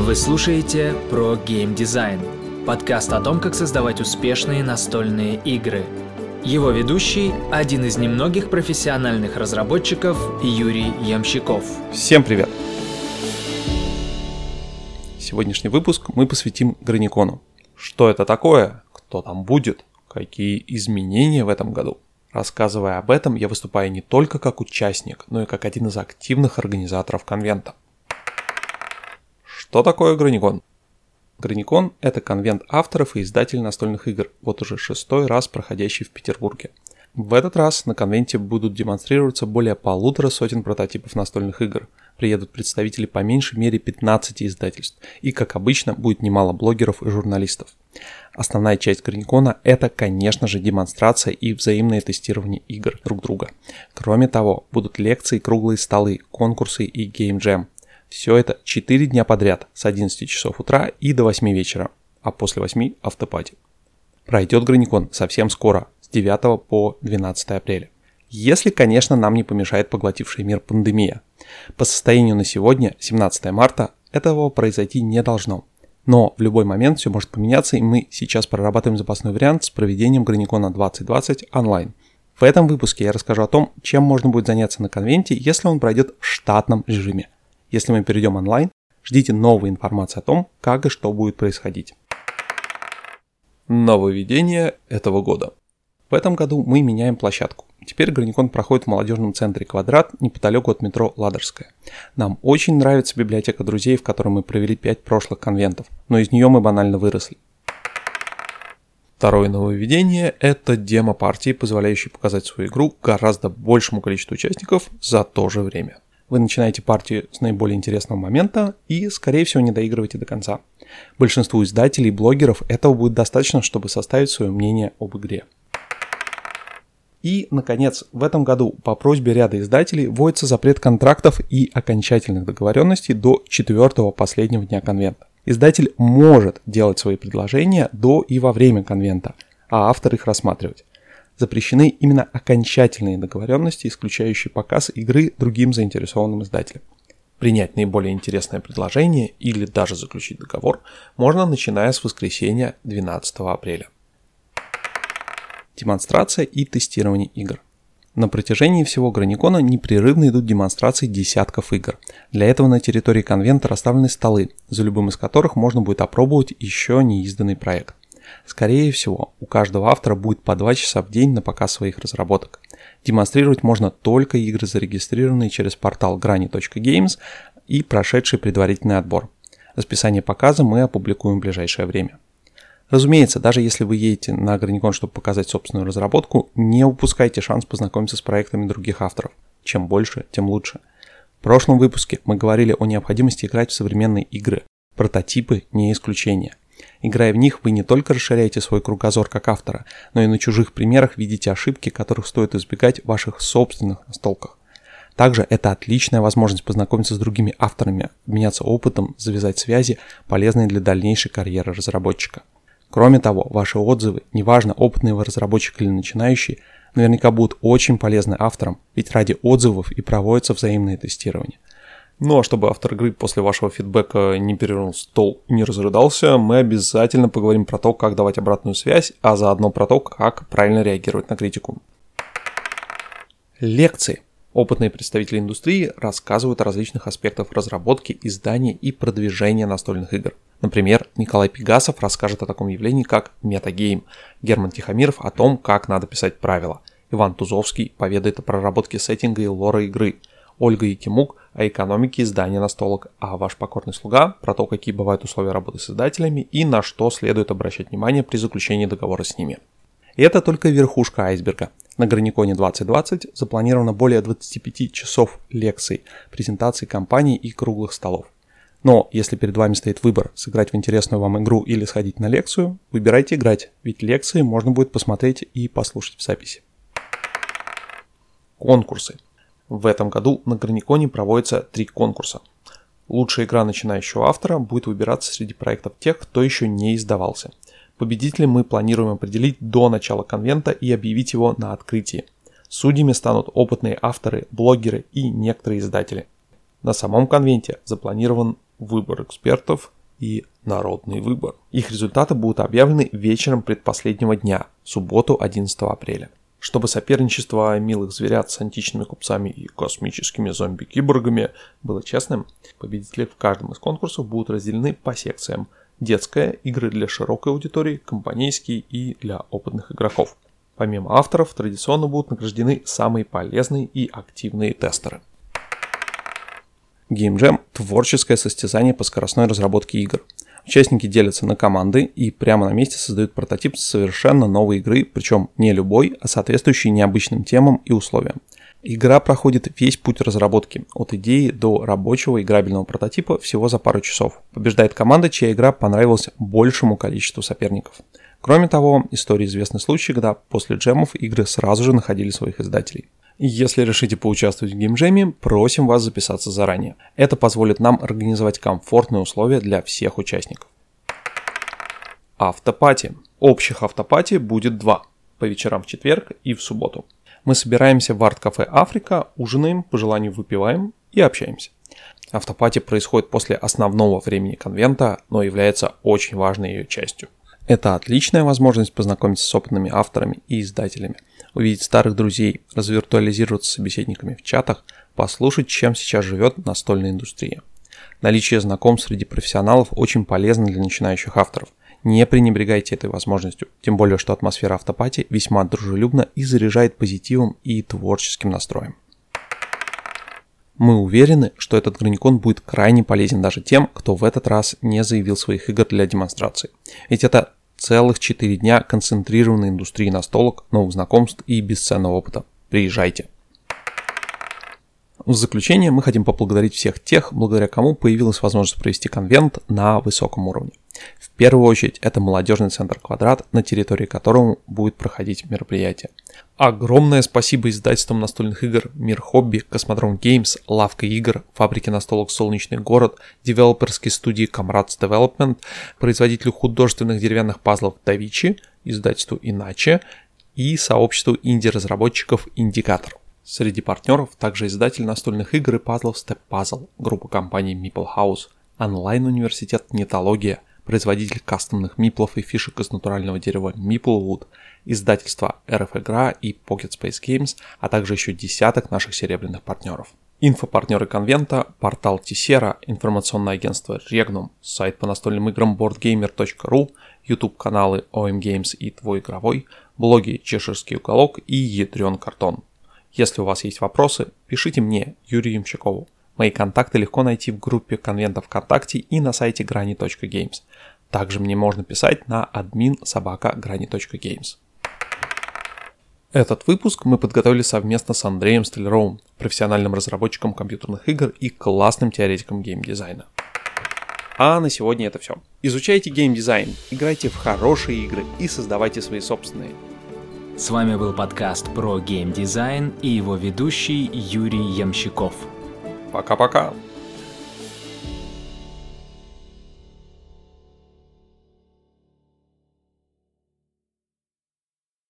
Вы слушаете про геймдизайн, подкаст о том, как создавать успешные настольные игры. Его ведущий – один из немногих профессиональных разработчиков Юрий Ямщиков. Всем привет! Сегодняшний выпуск мы посвятим Граникону. Что это такое, кто там будет, какие изменения в этом году. Рассказывая об этом, я выступаю не только как участник, но и как один из активных организаторов конвента. Что такое Граникон? Граникон – это конвент авторов и издателей настольных игр, вот уже шестой раз проходящий в Петербурге. В этот раз на конвенте будут демонстрироваться более полутора сотен прототипов настольных игр. Приедут представители по меньшей мере 15 издательств. И, как обычно, будет немало блогеров и журналистов. Основная часть Граникона – это, конечно же, демонстрация и взаимное тестирование игр друг друга. Кроме того, будут лекции, круглые столы, конкурсы и геймджем. Все это 4 дня подряд с 11 часов утра и до 8 вечера, а после 8 автопати. Пройдет Граникон совсем скоро, с 9 по 12 апреля. Если, конечно, нам не помешает поглотивший мир пандемия. По состоянию на сегодня, 17 марта, этого произойти не должно. Но в любой момент все может поменяться, и мы сейчас прорабатываем запасной вариант с проведением Граникона 2020 онлайн. В этом выпуске я расскажу о том, чем можно будет заняться на конвенте, если он пройдет в штатном режиме – если мы перейдем онлайн, ждите новой информации о том, как и что будет происходить. Нововведение этого года. В этом году мы меняем площадку. Теперь Граникон проходит в молодежном центре «Квадрат» неподалеку от метро «Ладожская». Нам очень нравится библиотека друзей, в которой мы провели 5 прошлых конвентов, но из нее мы банально выросли. Второе нововведение – это демо-партии, позволяющие показать свою игру гораздо большему количеству участников за то же время. Вы начинаете партию с наиболее интересного момента и, скорее всего, не доигрываете до конца. Большинству издателей и блогеров этого будет достаточно, чтобы составить свое мнение об игре. И, наконец, в этом году по просьбе ряда издателей вводится запрет контрактов и окончательных договоренностей до четвертого последнего дня конвента. Издатель может делать свои предложения до и во время конвента, а автор их рассматривать запрещены именно окончательные договоренности, исключающие показ игры другим заинтересованным издателям. Принять наиболее интересное предложение или даже заключить договор можно начиная с воскресенья 12 апреля. Демонстрация и тестирование игр. На протяжении всего Граникона непрерывно идут демонстрации десятков игр. Для этого на территории конвента расставлены столы, за любым из которых можно будет опробовать еще неизданный проект. Скорее всего, у каждого автора будет по 2 часа в день на показ своих разработок. Демонстрировать можно только игры, зарегистрированные через портал grani.games и прошедший предварительный отбор. Расписание показа мы опубликуем в ближайшее время. Разумеется, даже если вы едете на Граникон, чтобы показать собственную разработку, не упускайте шанс познакомиться с проектами других авторов. Чем больше, тем лучше. В прошлом выпуске мы говорили о необходимости играть в современные игры. Прототипы не исключение. Играя в них, вы не только расширяете свой кругозор как автора, но и на чужих примерах видите ошибки, которых стоит избегать в ваших собственных настолках. Также это отличная возможность познакомиться с другими авторами, обменяться опытом, завязать связи, полезные для дальнейшей карьеры разработчика. Кроме того, ваши отзывы, неважно, опытный вы разработчик или начинающий, наверняка будут очень полезны авторам, ведь ради отзывов и проводится взаимное тестирование. Ну а чтобы автор игры после вашего фидбэка не перевернул стол и не разрыдался, мы обязательно поговорим про то, как давать обратную связь, а заодно про то, как правильно реагировать на критику. Лекции. Опытные представители индустрии рассказывают о различных аспектах разработки, издания и продвижения настольных игр. Например, Николай Пегасов расскажет о таком явлении, как метагейм, Герман Тихомиров о том, как надо писать правила, Иван Тузовский поведает о проработке сеттинга и лора игры – Ольга Якимук о экономике издания настолок, а ваш покорный слуга про то, какие бывают условия работы с издателями и на что следует обращать внимание при заключении договора с ними. И это только верхушка айсберга. На Граниконе 2020 запланировано более 25 часов лекций, презентаций компаний и круглых столов. Но если перед вами стоит выбор сыграть в интересную вам игру или сходить на лекцию, выбирайте играть, ведь лекции можно будет посмотреть и послушать в записи. Конкурсы – в этом году на Граниконе проводятся три конкурса. Лучшая игра начинающего автора будет выбираться среди проектов тех, кто еще не издавался. Победителя мы планируем определить до начала конвента и объявить его на открытии. Судьями станут опытные авторы, блогеры и некоторые издатели. На самом конвенте запланирован выбор экспертов и народный выбор. Их результаты будут объявлены вечером предпоследнего дня, субботу 11 апреля. Чтобы соперничество милых зверят с античными купцами и космическими зомби-киборгами было честным, победители в каждом из конкурсов будут разделены по секциям. Детская, игры для широкой аудитории, компанейские и для опытных игроков. Помимо авторов, традиционно будут награждены самые полезные и активные тестеры. Game Jam – творческое состязание по скоростной разработке игр. Участники делятся на команды и прямо на месте создают прототип совершенно новой игры, причем не любой, а соответствующий необычным темам и условиям. Игра проходит весь путь разработки, от идеи до рабочего играбельного прототипа всего за пару часов. Побеждает команда, чья игра понравилась большему количеству соперников. Кроме того, истории известны случаи, когда после джемов игры сразу же находили своих издателей. Если решите поучаствовать в геймджеме, просим вас записаться заранее. Это позволит нам организовать комфортные условия для всех участников. Автопати. Общих автопати будет два. По вечерам в четверг и в субботу. Мы собираемся в арт-кафе Африка, ужинаем, по желанию выпиваем и общаемся. Автопати происходит после основного времени конвента, но является очень важной ее частью. Это отличная возможность познакомиться с опытными авторами и издателями – увидеть старых друзей, развиртуализироваться с собеседниками в чатах, послушать, чем сейчас живет настольная индустрия. Наличие знакомств среди профессионалов очень полезно для начинающих авторов. Не пренебрегайте этой возможностью, тем более, что атмосфера автопати весьма дружелюбна и заряжает позитивом и творческим настроем. Мы уверены, что этот граникон будет крайне полезен даже тем, кто в этот раз не заявил своих игр для демонстрации. Ведь это Целых 4 дня концентрированной индустрии настолок, новых знакомств и бесценного опыта. Приезжайте! В заключение мы хотим поблагодарить всех тех, благодаря кому появилась возможность провести конвент на высоком уровне. В первую очередь это молодежный центр «Квадрат», на территории которого будет проходить мероприятие. Огромное спасибо издательствам настольных игр «Мир Хобби», «Cosmodrome Games», «Лавка игр», «Фабрики настолок Солнечный город», девелоперской студии «Comrades Development», производителю художественных деревянных пазлов «DaVICI», издательству «Иначе» и сообществу инди-разработчиков «Индикатор». Среди партнеров также издатель настольных игр и пазлов Step Puzzle, группа компаний Meeple House, онлайн-университет Нетология – производитель кастомных миплов и фишек из натурального дерева Maplewood, издательство RF Игра и Pocket Space Games, а также еще десяток наших серебряных партнеров. Инфопартнеры конвента, портал Тисера, информационное агентство Regnum, сайт по настольным играм boardgamer.ru, YouTube-каналы OM Games и Твой игровой, блоги Чеширский уголок и Ядрен Картон. Если у вас есть вопросы, пишите мне, Юрию Ямщикову. Мои контакты легко найти в группе конвента ВКонтакте и на сайте грани.games. Также мне можно писать на admin собака грани.games. Этот выпуск мы подготовили совместно с Андреем Столяровым, профессиональным разработчиком компьютерных игр и классным теоретиком геймдизайна. А на сегодня это все. Изучайте геймдизайн, играйте в хорошие игры и создавайте свои собственные. С вами был подкаст про геймдизайн и его ведущий Юрий Ямщиков. Пока-пока.